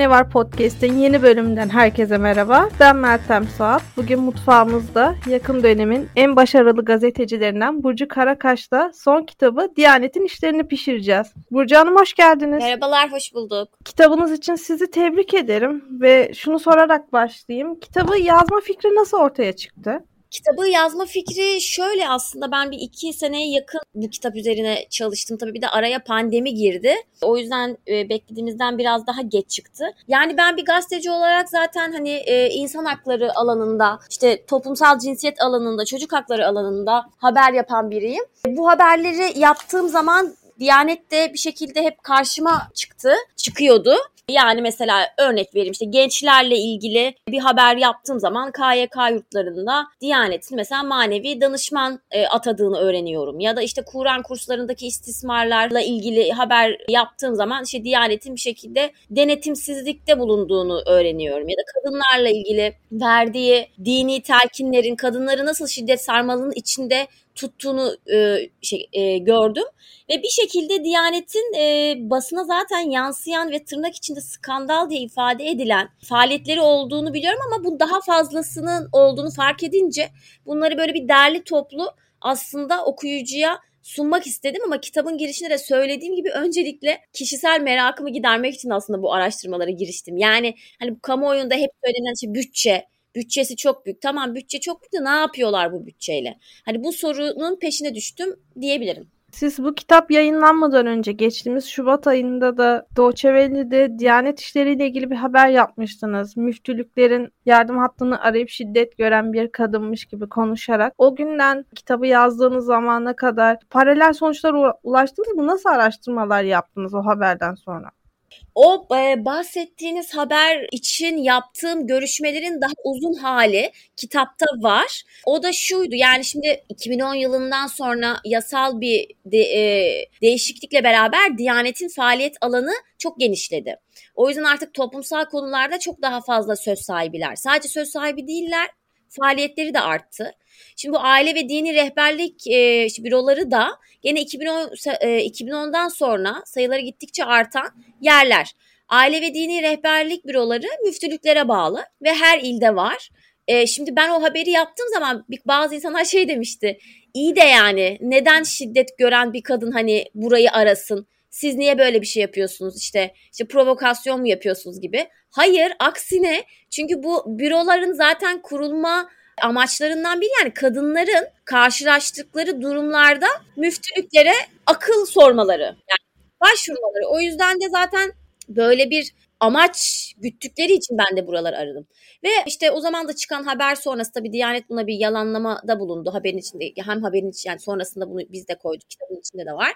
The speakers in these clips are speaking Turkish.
Ne Var Podcast'in yeni bölümünden herkese merhaba. Ben Meltem Suat. Bugün mutfağımızda yakın dönemin en başarılı gazetecilerinden Burcu Karakaş'la son kitabı Diyanet'in işlerini pişireceğiz. Burcu Hanım hoş geldiniz. Merhabalar, hoş bulduk. Kitabınız için sizi tebrik ederim ve şunu sorarak başlayayım. Kitabı yazma fikri nasıl ortaya çıktı? Kitabı yazma fikri şöyle aslında ben bir iki seneye yakın bu kitap üzerine çalıştım. Tabii bir de araya pandemi girdi. O yüzden e, beklediğimizden biraz daha geç çıktı. Yani ben bir gazeteci olarak zaten hani e, insan hakları alanında, işte toplumsal cinsiyet alanında, çocuk hakları alanında haber yapan biriyim. Bu haberleri yaptığım zaman Diyanet de bir şekilde hep karşıma çıktı, çıkıyordu. Yani mesela örnek vereyim işte gençlerle ilgili bir haber yaptığım zaman KYK yurtlarında Diyanet'in mesela manevi danışman e, atadığını öğreniyorum. Ya da işte Kur'an kurslarındaki istismarlarla ilgili haber yaptığım zaman işte Diyanet'in bir şekilde denetimsizlikte bulunduğunu öğreniyorum. Ya da kadınlarla ilgili verdiği dini telkinlerin kadınları nasıl şiddet sarmalının içinde tuttuğunu e, şey, e, gördüm. Ve bir şekilde Diyanet'in e, basına zaten yansıyan ve tırnak içinde skandal diye ifade edilen faaliyetleri olduğunu biliyorum ama bu daha fazlasının olduğunu fark edince bunları böyle bir derli toplu aslında okuyucuya sunmak istedim ama kitabın girişinde de söylediğim gibi öncelikle kişisel merakımı gidermek için aslında bu araştırmalara giriştim. Yani hani bu kamuoyunda hep söylenen şey bütçe, bütçesi çok büyük. Tamam bütçe çok büyük de ne yapıyorlar bu bütçeyle? Hani bu sorunun peşine düştüm diyebilirim. Siz bu kitap yayınlanmadan önce geçtiğimiz Şubat ayında da Doğçeveli'de Diyanet işleriyle ilgili bir haber yapmıştınız. Müftülüklerin yardım hattını arayıp şiddet gören bir kadınmış gibi konuşarak. O günden kitabı yazdığınız zamana kadar paralel sonuçlara ulaştınız mı? Nasıl araştırmalar yaptınız o haberden sonra? O e, bahsettiğiniz haber için yaptığım görüşmelerin daha uzun hali kitapta var. O da şuydu yani şimdi 2010 yılından sonra yasal bir de, e, değişiklikle beraber Diyanet'in faaliyet alanı çok genişledi. O yüzden artık toplumsal konularda çok daha fazla söz sahibiler. Sadece söz sahibi değiller, faaliyetleri de arttı. Şimdi bu aile ve dini rehberlik e, büroları da gene 2010 e, 2010'dan sonra sayıları gittikçe artan yerler. Aile ve dini rehberlik büroları müftülüklere bağlı ve her ilde var. E, şimdi ben o haberi yaptığım zaman bazı insanlar şey demişti. İyi de yani neden şiddet gören bir kadın hani burayı arasın? Siz niye böyle bir şey yapıyorsunuz? İşte işte provokasyon mu yapıyorsunuz gibi. Hayır, aksine çünkü bu büroların zaten kurulma amaçlarından biri yani kadınların karşılaştıkları durumlarda müftülüklere akıl sormaları. Yani başvurmaları. O yüzden de zaten böyle bir amaç güttükleri için ben de buraları aradım. Ve işte o zaman da çıkan haber sonrası tabii Diyanet buna bir yalanlamada bulundu. Haberin içinde hem haberin içinde yani sonrasında bunu biz de koyduk. Kitabın içinde de var.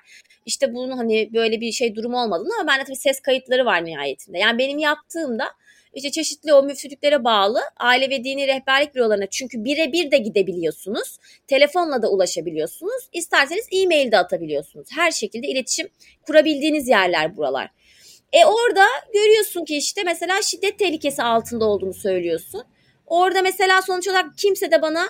İşte bunun hani böyle bir şey durum olmadığını ama bende tabii ses kayıtları var nihayetinde. Yani benim yaptığımda işte çeşitli o müftülüklere bağlı aile ve dini rehberlik bürolarına çünkü birebir de gidebiliyorsunuz. Telefonla da ulaşabiliyorsunuz. İsterseniz e-mail de atabiliyorsunuz. Her şekilde iletişim kurabildiğiniz yerler buralar. E orada görüyorsun ki işte mesela şiddet tehlikesi altında olduğunu söylüyorsun. Orada mesela sonuç olarak kimse de bana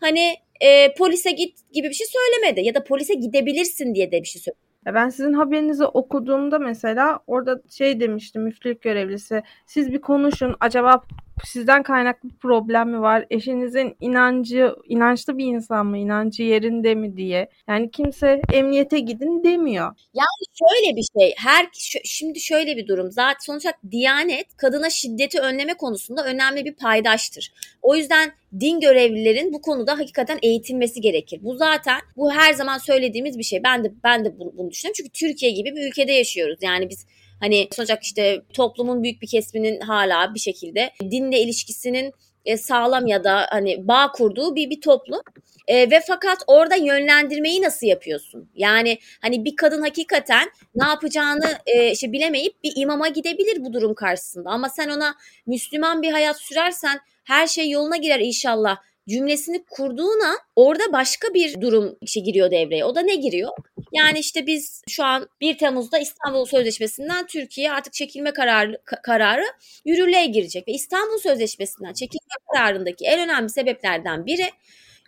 hani e, polise git gibi bir şey söylemedi ya da polise gidebilirsin diye de bir şey söylemedi. Ben sizin haberinizi okuduğumda mesela orada şey demişti müftülük görevlisi. Siz bir konuşun acaba sizden kaynaklı problem mi var? Eşinizin inancı, inançlı bir insan mı? inancı yerinde mi diye. Yani kimse emniyete gidin demiyor. Yani şöyle bir şey. Her şimdi şöyle bir durum. Zaten sonuçta Diyanet kadına şiddeti önleme konusunda önemli bir paydaştır. O yüzden din görevlilerin bu konuda hakikaten eğitilmesi gerekir. Bu zaten bu her zaman söylediğimiz bir şey. Ben de ben de bunu, bunu düşünüyorum. Çünkü Türkiye gibi bir ülkede yaşıyoruz. Yani biz Hani sonuçta işte toplumun büyük bir kesiminin hala bir şekilde dinle ilişkisinin e, sağlam ya da hani bağ kurduğu bir bir toplum. E, ve fakat orada yönlendirmeyi nasıl yapıyorsun? Yani hani bir kadın hakikaten ne yapacağını e, işte bilemeyip bir imama gidebilir bu durum karşısında. Ama sen ona Müslüman bir hayat sürersen her şey yoluna girer inşallah cümlesini kurduğuna orada başka bir durum işe giriyor devreye. O da ne giriyor? Yani işte biz şu an 1 Temmuz'da İstanbul Sözleşmesi'nden Türkiye artık çekilme kararı, kararı yürürlüğe girecek. Ve İstanbul Sözleşmesi'nden çekilme kararındaki en önemli sebeplerden biri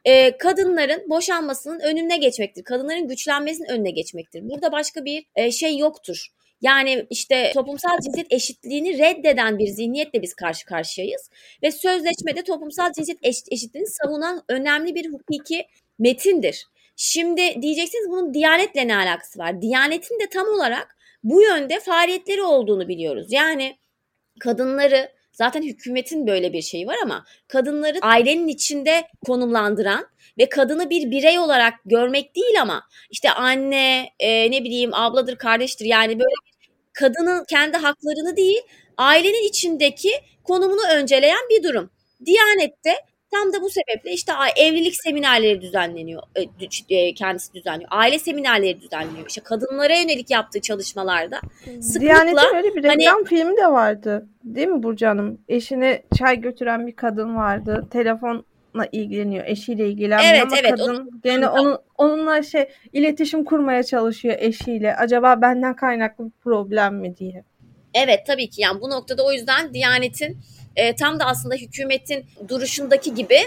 e, kadınların boşanmasının önüne geçmektir. Kadınların güçlenmesinin önüne geçmektir. Burada başka bir e, şey yoktur. Yani işte toplumsal cinsiyet eşitliğini reddeden bir zihniyetle biz karşı karşıyayız. Ve sözleşmede toplumsal cinsiyet eşitliğini savunan önemli bir hukuki metindir. Şimdi diyeceksiniz bunun Diyanet'le ne alakası var? Diyanet'in de tam olarak bu yönde faaliyetleri olduğunu biliyoruz. Yani kadınları zaten hükümetin böyle bir şeyi var ama kadınları ailenin içinde konumlandıran ve kadını bir birey olarak görmek değil ama işte anne e, ne bileyim abladır kardeştir yani böyle kadının kendi haklarını değil ailenin içindeki konumunu önceleyen bir durum. Diyanet'te Tam da bu sebeple işte evlilik seminerleri düzenleniyor. E, e, kendisi düzenliyor. Aile seminerleri düzenliyor. İşte kadınlara yönelik yaptığı çalışmalarda sıklıkla Diyanet'in öyle bir reklam hani, filmi de vardı. Değil mi Burcu Hanım? Eşine çay götüren bir kadın vardı. Telefonla ilgileniyor. Eşiyle ilgilenmiyor evet, ama evet, kadın onun, gene onun, onunla şey iletişim kurmaya çalışıyor eşiyle. Acaba benden kaynaklı bir problem mi diye. Evet tabii ki yani bu noktada o yüzden Diyanet'in e, tam da aslında hükümetin duruşundaki gibi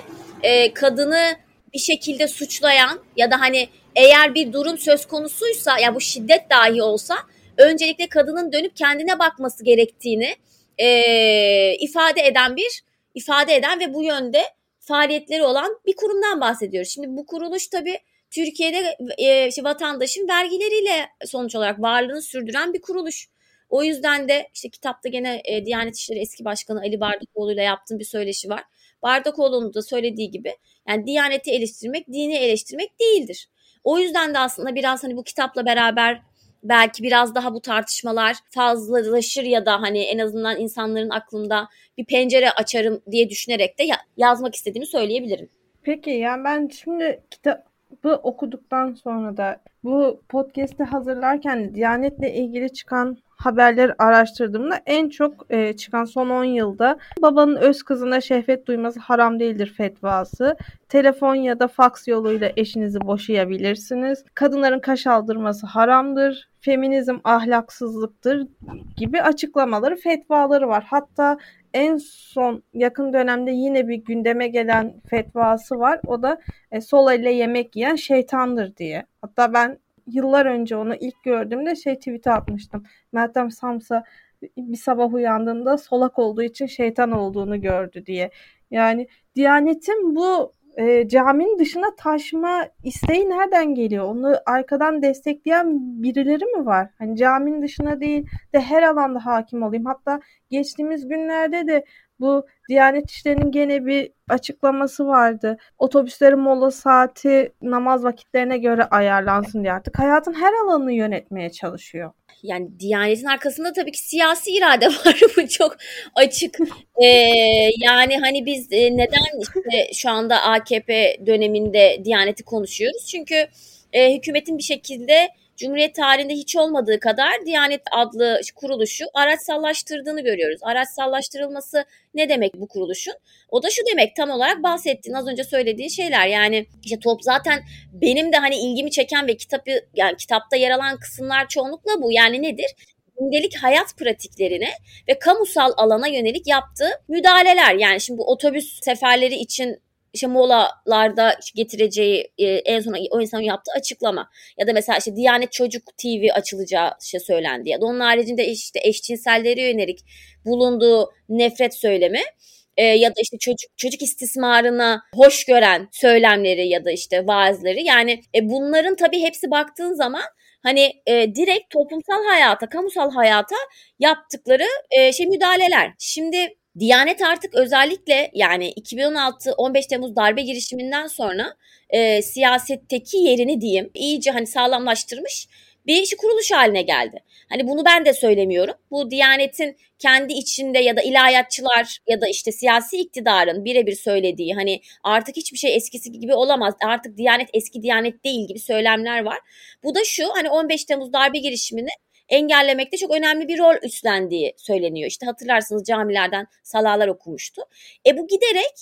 e, kadını bir şekilde suçlayan ya da hani eğer bir durum söz konusuysa ya bu şiddet dahi olsa öncelikle kadının dönüp kendine bakması gerektiğini e, ifade eden bir ifade eden ve bu yönde faaliyetleri olan bir kurumdan bahsediyoruz. Şimdi bu kuruluş tabii Türkiye'de e, işte vatandaşın vergileriyle sonuç olarak varlığını sürdüren bir kuruluş. O yüzden de işte kitapta gene e, Diyanet İşleri eski başkanı Ali Bardakoğlu ile yaptığım bir söyleşi var. Bardakoğlu'nun da söylediği gibi yani Diyaneti eleştirmek dini eleştirmek değildir. O yüzden de aslında biraz hani bu kitapla beraber belki biraz daha bu tartışmalar fazlalaşır ya da hani en azından insanların aklında bir pencere açarım diye düşünerek de yazmak istediğimi söyleyebilirim. Peki yani ben şimdi kitabı okuduktan sonra da bu podcast'i hazırlarken Diyanet'le ilgili çıkan haberleri araştırdığımda en çok e, çıkan son 10 yılda babanın öz kızına şehvet duyması haram değildir fetvası. Telefon ya da faks yoluyla eşinizi boşayabilirsiniz. Kadınların kaş aldırması haramdır. Feminizm ahlaksızlıktır gibi açıklamaları, fetvaları var. Hatta en son yakın dönemde yine bir gündeme gelen fetvası var. O da e, sol elle yemek yiyen şeytandır diye. Hatta ben yıllar önce onu ilk gördüğümde şey tweet atmıştım. Meltem Samsa bir sabah uyandığında solak olduğu için şeytan olduğunu gördü diye. Yani Diyanet'in bu e, caminin dışına taşma isteği nereden geliyor? Onu arkadan destekleyen birileri mi var? Hani caminin dışına değil de her alanda hakim olayım. Hatta geçtiğimiz günlerde de bu Diyanet İşleri'nin gene bir açıklaması vardı. Otobüslerin mola saati namaz vakitlerine göre ayarlansın diye artık hayatın her alanını yönetmeye çalışıyor. Yani Diyanet'in arkasında tabii ki siyasi irade var. Bu çok açık. Ee, yani hani biz e, neden işte şu anda AKP döneminde Diyanet'i konuşuyoruz? Çünkü e, hükümetin bir şekilde Cumhuriyet tarihinde hiç olmadığı kadar Diyanet adlı kuruluşu araçsallaştırdığını görüyoruz. Araçsallaştırılması ne demek bu kuruluşun? O da şu demek tam olarak bahsettiğin az önce söylediğin şeyler. Yani işte top zaten benim de hani ilgimi çeken ve kitabı yani kitapta yer alan kısımlar çoğunlukla bu. Yani nedir? gündelik hayat pratiklerine ve kamusal alana yönelik yaptığı müdahaleler. Yani şimdi bu otobüs seferleri için işte molalarda getireceği e, en son o insanın yaptığı açıklama ya da mesela işte Diyanet Çocuk TV açılacağı şey söylendi ya da onun haricinde işte eşcinsellere yönelik bulunduğu nefret söylemi e, ya da işte çocuk çocuk istismarına hoş gören söylemleri ya da işte vaazları yani e, bunların tabii hepsi baktığın zaman hani e, direkt toplumsal hayata, kamusal hayata yaptıkları e, şey müdahaleler. Şimdi Diyanet artık özellikle yani 2016 15 Temmuz darbe girişiminden sonra e, siyasetteki yerini diyeyim iyice hani sağlamlaştırmış bir işi kuruluş haline geldi. Hani bunu ben de söylemiyorum. Bu Diyanet'in kendi içinde ya da ilahiyatçılar ya da işte siyasi iktidarın birebir söylediği hani artık hiçbir şey eskisi gibi olamaz. Artık Diyanet eski Diyanet değil gibi söylemler var. Bu da şu hani 15 Temmuz darbe girişimini engellemekte çok önemli bir rol üstlendiği söyleniyor. İşte hatırlarsınız camilerden salalar okumuştu. E bu giderek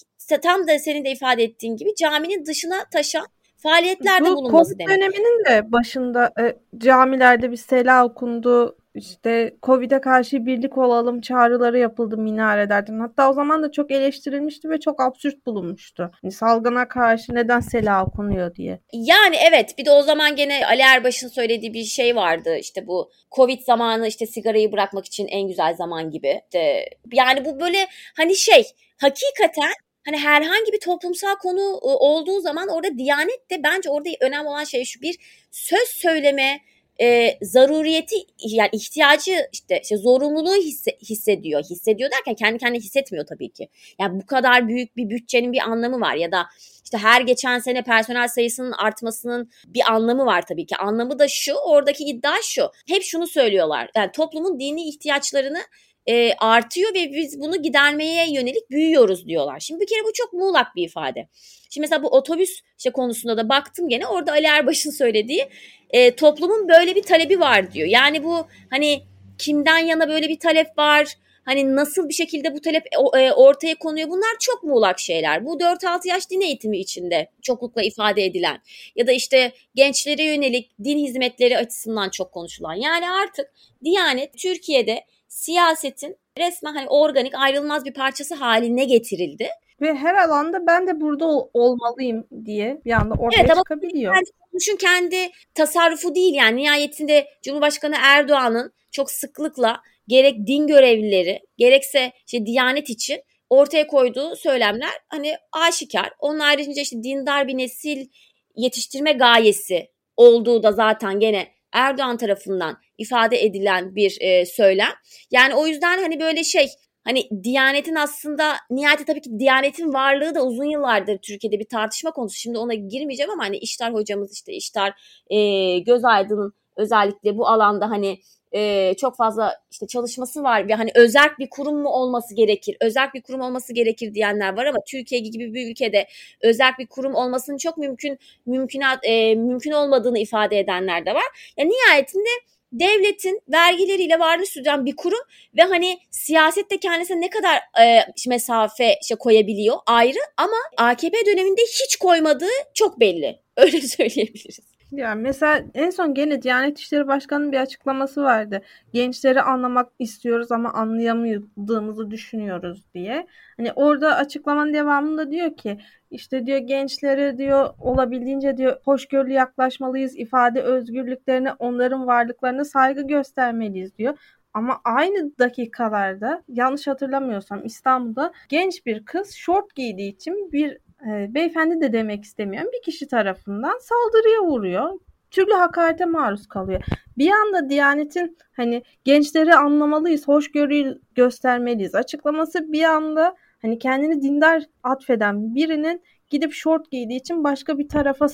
tam da senin de ifade ettiğin gibi caminin dışına taşan faaliyetlerde Bu, bulunması demek. Bu döneminin de başında e, camilerde bir sela okundu işte Covid'e karşı birlik olalım çağrıları yapıldı minarelerden. Hatta o zaman da çok eleştirilmişti ve çok absürt bulunmuştu. Yani salgına karşı neden sela okunuyor diye. Yani evet bir de o zaman gene Ali Erbaş'ın söylediği bir şey vardı. İşte bu Covid zamanı işte sigarayı bırakmak için en güzel zaman gibi. İşte, yani bu böyle hani şey hakikaten hani herhangi bir toplumsal konu ıı, olduğu zaman orada Diyanet de bence orada önemli olan şey şu bir söz söyleme e, zaruriyeti yani ihtiyacı işte, işte zorunluluğu hisse, hissediyor. Hissediyor derken kendi kendine hissetmiyor tabii ki. Yani bu kadar büyük bir bütçenin bir anlamı var ya da işte her geçen sene personel sayısının artmasının bir anlamı var tabii ki. Anlamı da şu oradaki iddia şu. Hep şunu söylüyorlar. Yani toplumun dini ihtiyaçlarını e, artıyor ve biz bunu gidermeye yönelik büyüyoruz diyorlar. Şimdi bir kere bu çok muğlak bir ifade. Şimdi mesela bu otobüs işte konusunda da baktım gene orada Ali Erbaş'ın söylediği e, toplumun böyle bir talebi var diyor. Yani bu hani kimden yana böyle bir talep var? Hani nasıl bir şekilde bu talep e, ortaya konuyor? Bunlar çok muğlak şeyler. Bu 4-6 yaş din eğitimi içinde çoklukla ifade edilen ya da işte gençlere yönelik din hizmetleri açısından çok konuşulan. Yani artık Diyanet Türkiye'de siyasetin resmen hani organik ayrılmaz bir parçası haline getirildi. Ve her alanda ben de burada ol- olmalıyım diye bir anda ortaya evet, çıkabiliyor. Evet ama kendi tasarrufu değil yani nihayetinde Cumhurbaşkanı Erdoğan'ın çok sıklıkla gerek din görevlileri gerekse işte Diyanet için ortaya koyduğu söylemler hani aşikar. Onun haricinde işte dindar bir nesil yetiştirme gayesi olduğu da zaten gene Erdoğan tarafından ifade edilen bir e, söylem. Yani o yüzden hani böyle şey hani Diyanet'in aslında nihayeti tabii ki Diyanet'in varlığı da uzun yıllardır Türkiye'de bir tartışma konusu. Şimdi ona girmeyeceğim ama hani İştar hocamız işte İştar e, Gözaydın'ın özellikle bu alanda hani e, çok fazla işte çalışması var ve hani özerk bir kurum mu olması gerekir, özerk bir kurum olması gerekir diyenler var ama Türkiye gibi bir ülkede özerk bir kurum olmasının çok mümkün mümkünat e, mümkün olmadığını ifade edenler de var. Yani nihayetinde devletin vergileriyle varlığı sürdüren bir kurum ve hani siyasette kendisine ne kadar e, mesafe işte koyabiliyor ayrı ama AKP döneminde hiç koymadığı çok belli. Öyle söyleyebiliriz. Ya mesela en son gene Diyanet İşleri Başkanı'nın bir açıklaması vardı. Gençleri anlamak istiyoruz ama anlayamadığımızı düşünüyoruz diye. Hani orada açıklamanın devamında diyor ki işte diyor gençlere diyor olabildiğince diyor hoşgörülü yaklaşmalıyız. ifade özgürlüklerine, onların varlıklarına saygı göstermeliyiz diyor. Ama aynı dakikalarda yanlış hatırlamıyorsam İstanbul'da genç bir kız şort giydiği için bir e, beyefendi de demek istemiyorum bir kişi tarafından saldırıya uğruyor. Türlü hakarete maruz kalıyor. Bir anda Diyanet'in hani gençleri anlamalıyız, hoşgörüyü göstermeliyiz açıklaması bir anda hani kendini dindar atfeden birinin gidip şort giydiği için başka bir tarafa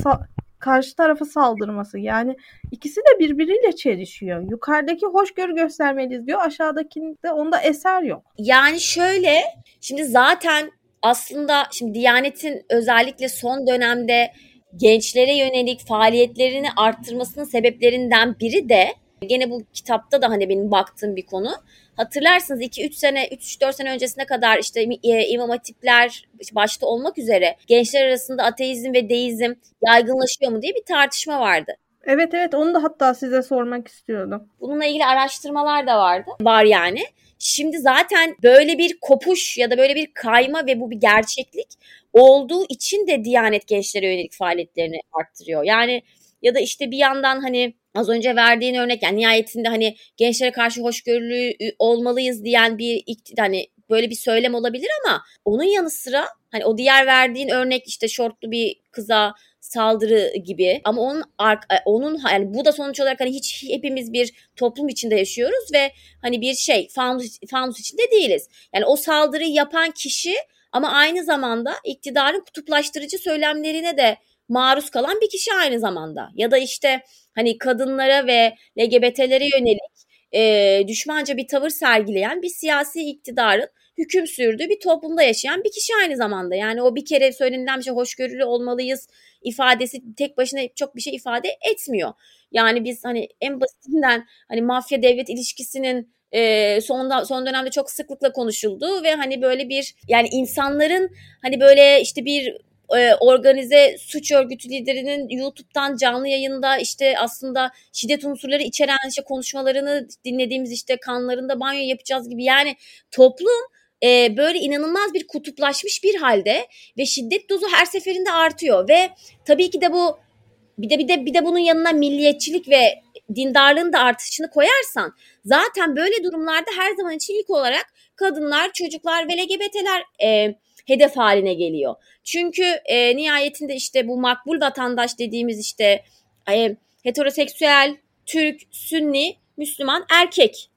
karşı tarafa saldırması. Yani ikisi de birbiriyle çelişiyor. Yukarıdaki hoşgörü göstermeliyiz diyor. Aşağıdakinde onda eser yok. Yani şöyle şimdi zaten aslında şimdi Diyanet'in özellikle son dönemde gençlere yönelik faaliyetlerini arttırmasının sebeplerinden biri de gene bu kitapta da hani benim baktığım bir konu. Hatırlarsınız 2-3 sene 3-4 sene öncesine kadar işte e, imam hatipler başta olmak üzere gençler arasında ateizm ve deizm yaygınlaşıyor mu diye bir tartışma vardı. Evet evet onu da hatta size sormak istiyordum. Bununla ilgili araştırmalar da vardı. Var yani. Şimdi zaten böyle bir kopuş ya da böyle bir kayma ve bu bir gerçeklik olduğu için de Diyanet gençlere yönelik faaliyetlerini arttırıyor. Yani ya da işte bir yandan hani az önce verdiğin örnek yani nihayetinde hani gençlere karşı hoşgörülü olmalıyız diyen bir hani böyle bir söylem olabilir ama onun yanı sıra hani o diğer verdiğin örnek işte şortlu bir kıza saldırı gibi ama onun e, onun yani bu da sonuç olarak hani hiç hepimiz bir toplum içinde yaşıyoruz ve hani bir şey fanus, fanus içinde değiliz. Yani o saldırıyı yapan kişi ama aynı zamanda iktidarın kutuplaştırıcı söylemlerine de maruz kalan bir kişi aynı zamanda. Ya da işte hani kadınlara ve LGBT'lere yönelik e, düşmanca bir tavır sergileyen bir siyasi iktidarın hüküm sürdüğü bir toplumda yaşayan bir kişi aynı zamanda. Yani o bir kere söylenilen bir şey hoşgörülü olmalıyız ifadesi tek başına çok bir şey ifade etmiyor. Yani biz hani en basitinden hani mafya devlet ilişkisinin e, son, son dönemde çok sıklıkla konuşuldu ve hani böyle bir yani insanların hani böyle işte bir e, organize suç örgütü liderinin YouTube'dan canlı yayında işte aslında şiddet unsurları içeren işte konuşmalarını dinlediğimiz işte kanlarında banyo yapacağız gibi yani toplum e, böyle inanılmaz bir kutuplaşmış bir halde ve şiddet dozu her seferinde artıyor ve tabii ki de bu bir de bir de bir de bunun yanına milliyetçilik ve dindarlığın da artışını koyarsan zaten böyle durumlarda her zaman için ilk olarak kadınlar, çocuklar ve LGBT'ler e, hedef haline geliyor. Çünkü e, nihayetinde işte bu makbul vatandaş dediğimiz işte e, heteroseksüel, Türk, Sünni, Müslüman, erkek.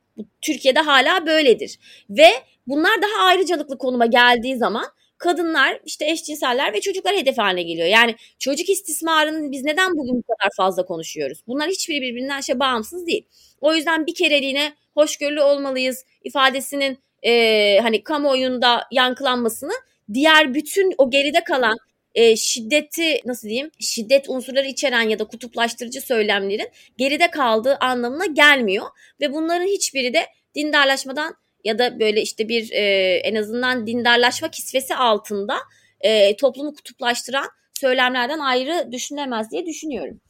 Türkiye'de hala böyledir. Ve bunlar daha ayrıcalıklı konuma geldiği zaman kadınlar, işte eşcinseller ve çocuklar hedef haline geliyor. Yani çocuk istismarını biz neden bugün bu kadar fazla konuşuyoruz? Bunlar hiçbiri birbirinden şey bağımsız değil. O yüzden bir kereliğine hoşgörülü olmalıyız ifadesinin e, hani kamuoyunda yankılanmasını diğer bütün o geride kalan e, şiddeti nasıl diyeyim şiddet unsurları içeren ya da kutuplaştırıcı söylemlerin geride kaldığı anlamına gelmiyor ve bunların hiçbiri de dindarlaşmadan ya da böyle işte bir e, en azından dindarlaşma kisvesi altında e, toplumu kutuplaştıran söylemlerden ayrı düşünülemez diye düşünüyorum.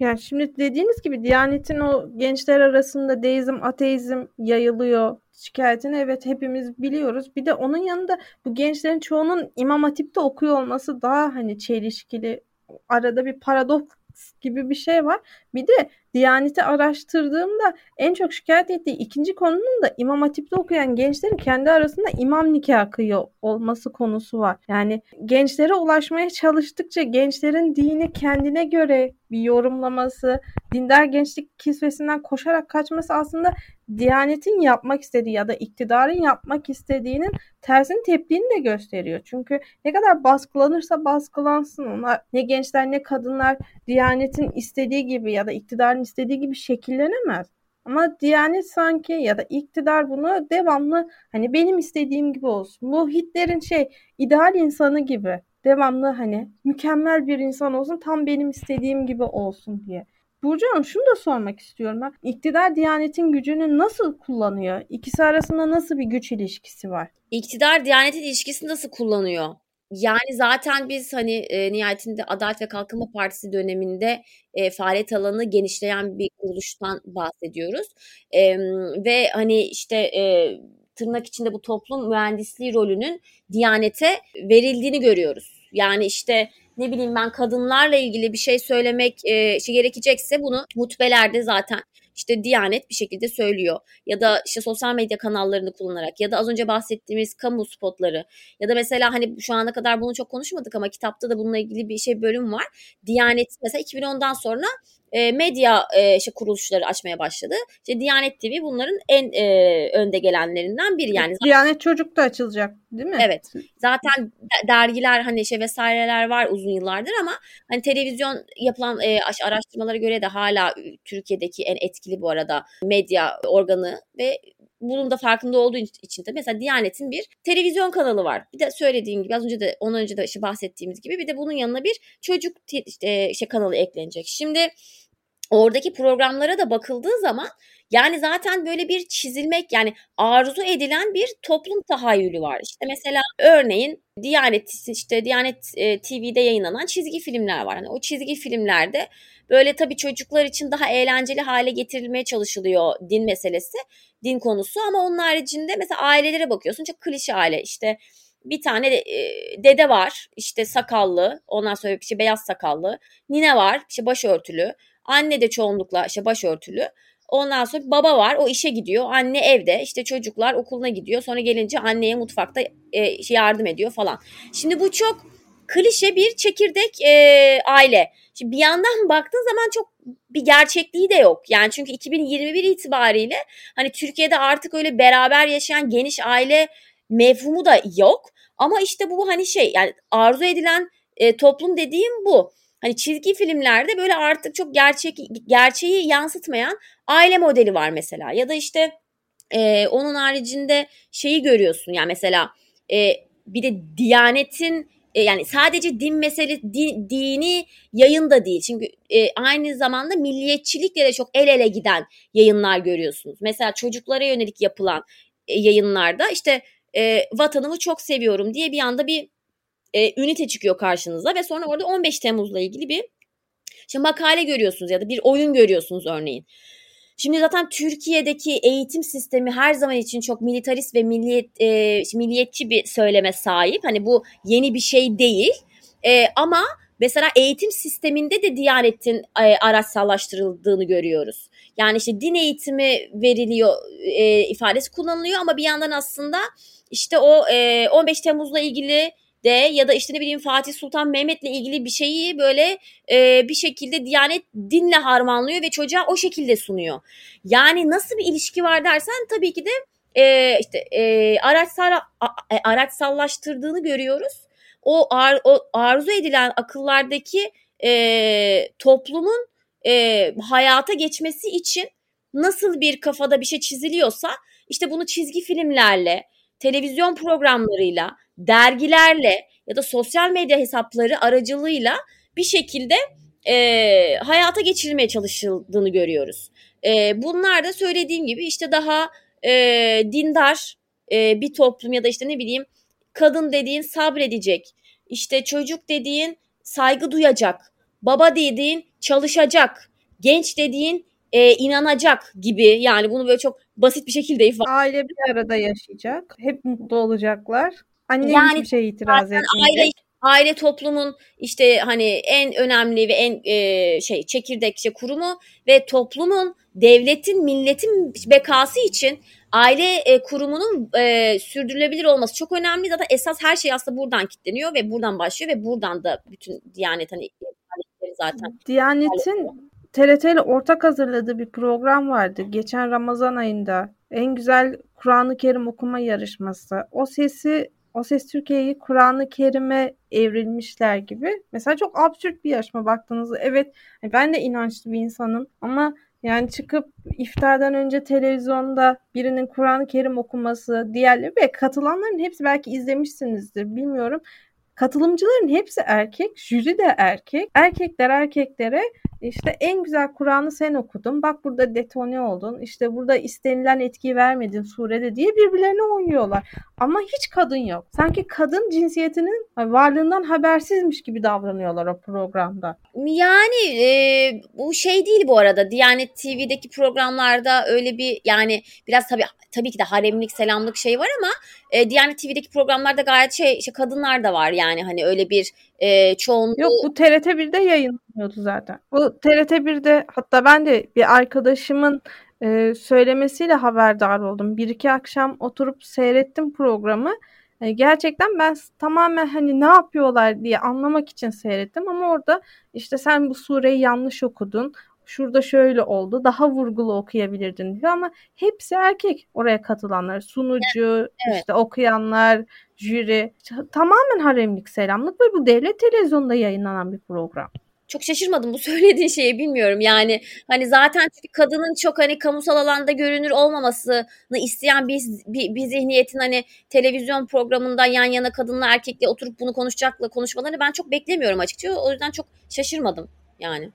Yani şimdi dediğiniz gibi Diyanet'in o gençler arasında deizm, ateizm yayılıyor şikayetini evet hepimiz biliyoruz. Bir de onun yanında bu gençlerin çoğunun İmam Hatip'te okuyor olması daha hani çelişkili. Arada bir paradoks gibi bir şey var. Bir de Diyanet'i araştırdığımda en çok şikayet ettiği ikinci konunun da İmam Hatip'te okuyan gençlerin kendi arasında imam nikahı olması konusu var. Yani gençlere ulaşmaya çalıştıkça gençlerin dini kendine göre bir yorumlaması, dindar gençlik kisvesinden koşarak kaçması aslında Diyanetin yapmak istediği ya da iktidarın yapmak istediğinin tersini teptiğini de gösteriyor. Çünkü ne kadar baskılanırsa baskılansın onlar ne gençler ne kadınlar Diyanetin istediği gibi ya da iktidarın istediği gibi şekillenemez. Ama Diyanet sanki ya da iktidar bunu devamlı hani benim istediğim gibi olsun. Bu Hitler'in şey ideal insanı gibi devamlı hani mükemmel bir insan olsun tam benim istediğim gibi olsun diye. Burcu Hanım şunu da sormak istiyorum ben. İktidar Diyanet'in gücünü nasıl kullanıyor? İkisi arasında nasıl bir güç ilişkisi var? İktidar Diyanet'in ilişkisini nasıl kullanıyor? Yani zaten biz hani e, nihayetinde Adalet ve Kalkınma Partisi döneminde e, faaliyet alanı genişleyen bir kuruluştan bahsediyoruz. E, ve hani işte e, tırnak içinde bu toplum mühendisliği rolünün Diyanet'e verildiğini görüyoruz. Yani işte ne bileyim ben kadınlarla ilgili bir şey söylemek e, şey gerekecekse bunu hutbelerde zaten işte Diyanet bir şekilde söylüyor. Ya da işte sosyal medya kanallarını kullanarak ya da az önce bahsettiğimiz kamu spotları ya da mesela hani şu ana kadar bunu çok konuşmadık ama kitapta da bununla ilgili bir şey bölüm var. Diyanet mesela 2010'dan sonra e, medya e, işte kuruluşları açmaya başladı. İşte Diyanet TV bunların en e, önde gelenlerinden biri yani. Diyanet Çocuk da açılacak değil mi? Evet. Zaten dergiler hani şey vesaireler var uzun yıllardır ama hani televizyon yapılan e, araştırmalara göre de hala Türkiye'deki en etkili bu arada medya organı ve bunun da farkında olduğu için de mesela Diyanet'in bir televizyon kanalı var. Bir de söylediğim gibi az önce de ondan önce de işte bahsettiğimiz gibi bir de bunun yanına bir çocuk işte, işte kanalı eklenecek. Şimdi oradaki programlara da bakıldığı zaman yani zaten böyle bir çizilmek yani arzu edilen bir toplum tahayyülü var. İşte mesela örneğin Diyanet işte Diyanet e, TV'de yayınlanan çizgi filmler var. Yani o çizgi filmlerde böyle tabii çocuklar için daha eğlenceli hale getirilmeye çalışılıyor din meselesi, din konusu ama onun haricinde mesela ailelere bakıyorsun çok klişe aile işte bir tane e, dede var işte sakallı ondan sonra bir şey beyaz sakallı nine var işte başörtülü Anne de çoğunlukla işte başörtülü. Ondan sonra baba var o işe gidiyor. Anne evde işte çocuklar okuluna gidiyor. Sonra gelince anneye mutfakta e, şey yardım ediyor falan. Şimdi bu çok klişe bir çekirdek e, aile. Şimdi bir yandan baktığın zaman çok bir gerçekliği de yok. Yani çünkü 2021 itibariyle hani Türkiye'de artık öyle beraber yaşayan geniş aile mevhumu da yok. Ama işte bu hani şey yani arzu edilen e, toplum dediğim bu. Hani çizgi filmlerde böyle artık çok gerçek gerçeği yansıtmayan aile modeli var mesela. Ya da işte e, onun haricinde şeyi görüyorsun yani mesela e, bir de Diyanet'in e, yani sadece din mesele din, dini yayın da değil. Çünkü e, aynı zamanda milliyetçilikle de çok el ele giden yayınlar görüyorsunuz. Mesela çocuklara yönelik yapılan e, yayınlarda işte e, vatanımı çok seviyorum diye bir anda bir e, ünite çıkıyor karşınıza ve sonra orada 15 Temmuz'la ilgili bir işte makale görüyorsunuz ya da bir oyun görüyorsunuz örneğin. Şimdi zaten Türkiye'deki eğitim sistemi her zaman için çok militarist ve milliyet, e, milliyetçi bir söyleme sahip. Hani bu yeni bir şey değil. E, ama mesela eğitim sisteminde de Diyanet'in e, araçsallaştırıldığını görüyoruz. Yani işte din eğitimi veriliyor e, ifadesi kullanılıyor ama bir yandan aslında işte o e, 15 Temmuz'la ilgili de ya da işte ne bileyim Fatih Sultan Mehmet'le ilgili bir şeyi böyle e, bir şekilde Diyanet dinle harmanlıyor ve çocuğa o şekilde sunuyor. Yani nasıl bir ilişki var dersen tabii ki de e, işte e, araçsal e, araçsallaştırdığını görüyoruz. O, ar, o arzu edilen akıllardaki e, toplumun e, hayata geçmesi için nasıl bir kafada bir şey çiziliyorsa işte bunu çizgi filmlerle, televizyon programlarıyla, dergilerle ya da sosyal medya hesapları aracılığıyla bir şekilde e, hayata geçirilmeye çalışıldığını görüyoruz. E, bunlar da söylediğim gibi işte daha e, dindar e, bir toplum ya da işte ne bileyim kadın dediğin sabredecek, işte çocuk dediğin saygı duyacak, baba dediğin çalışacak, genç dediğin e, inanacak gibi yani bunu böyle çok basit bir şekilde ifade. Aile bir arada yaşayacak. Hep mutlu olacaklar. Anne yani, hiçbir şey itiraz etmeyecek. Aile, aile toplumun işte hani en önemli ve en e, şey çekirdek işte kurumu ve toplumun devletin milletin bekası için aile e, kurumunun e, sürdürülebilir olması çok önemli. Zaten esas her şey aslında buradan kitleniyor ve buradan başlıyor ve buradan da bütün Diyanet hani zaten. Diyanet'in TRT ile ortak hazırladığı bir program vardı. Geçen Ramazan ayında en güzel Kur'an-ı Kerim okuma yarışması. O sesi o Ses Türkiye'yi Kur'an-ı Kerim'e evrilmişler gibi. Mesela çok absürt bir yarışma baktığınızda. Evet hani ben de inançlı bir insanım ama yani çıkıp iftardan önce televizyonda birinin Kur'an-ı Kerim okuması, diğerleri ve katılanların hepsi belki izlemişsinizdir bilmiyorum. Katılımcıların hepsi erkek, jüri de erkek. Erkekler erkeklere işte en güzel Kur'an'ı sen okudun. Bak burada detone oldun. İşte burada istenilen etkiyi vermedin surede diye birbirlerine oynuyorlar. Ama hiç kadın yok. Sanki kadın cinsiyetinin varlığından habersizmiş gibi davranıyorlar o programda. Yani e, bu şey değil bu arada. Diyanet TV'deki programlarda öyle bir yani biraz tabii tabii ki de haremlik selamlık şey var ama e, Diyanet TV'deki programlarda gayet şey işte kadınlar da var yani hani öyle bir e, çoğunluğu. Yok bu TRT 1'de yayınlanıyordu zaten. Bu TRT 1'de hatta ben de bir arkadaşımın e, söylemesiyle haberdar oldum. Bir iki akşam oturup seyrettim programı. E, gerçekten ben tamamen hani ne yapıyorlar diye anlamak için seyrettim ama orada işte sen bu sureyi yanlış okudun şurada şöyle oldu daha vurgulu okuyabilirdin diyor ama hepsi erkek oraya katılanlar sunucu evet. işte okuyanlar jüri tamamen haremlik selamlık ve bu devlet televizyonunda yayınlanan bir program çok şaşırmadım bu söylediğin şeye bilmiyorum. Yani hani zaten çünkü kadının çok hani kamusal alanda görünür olmamasını isteyen bir, bir, bir zihniyetin hani televizyon programında yan yana kadınla erkekle oturup bunu konuşacakla konuşmalarını ben çok beklemiyorum açıkçası. O yüzden çok şaşırmadım yani.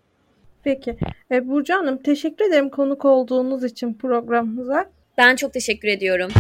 Peki. E, Burcu Hanım teşekkür ederim konuk olduğunuz için programımıza. Ben çok teşekkür ediyorum.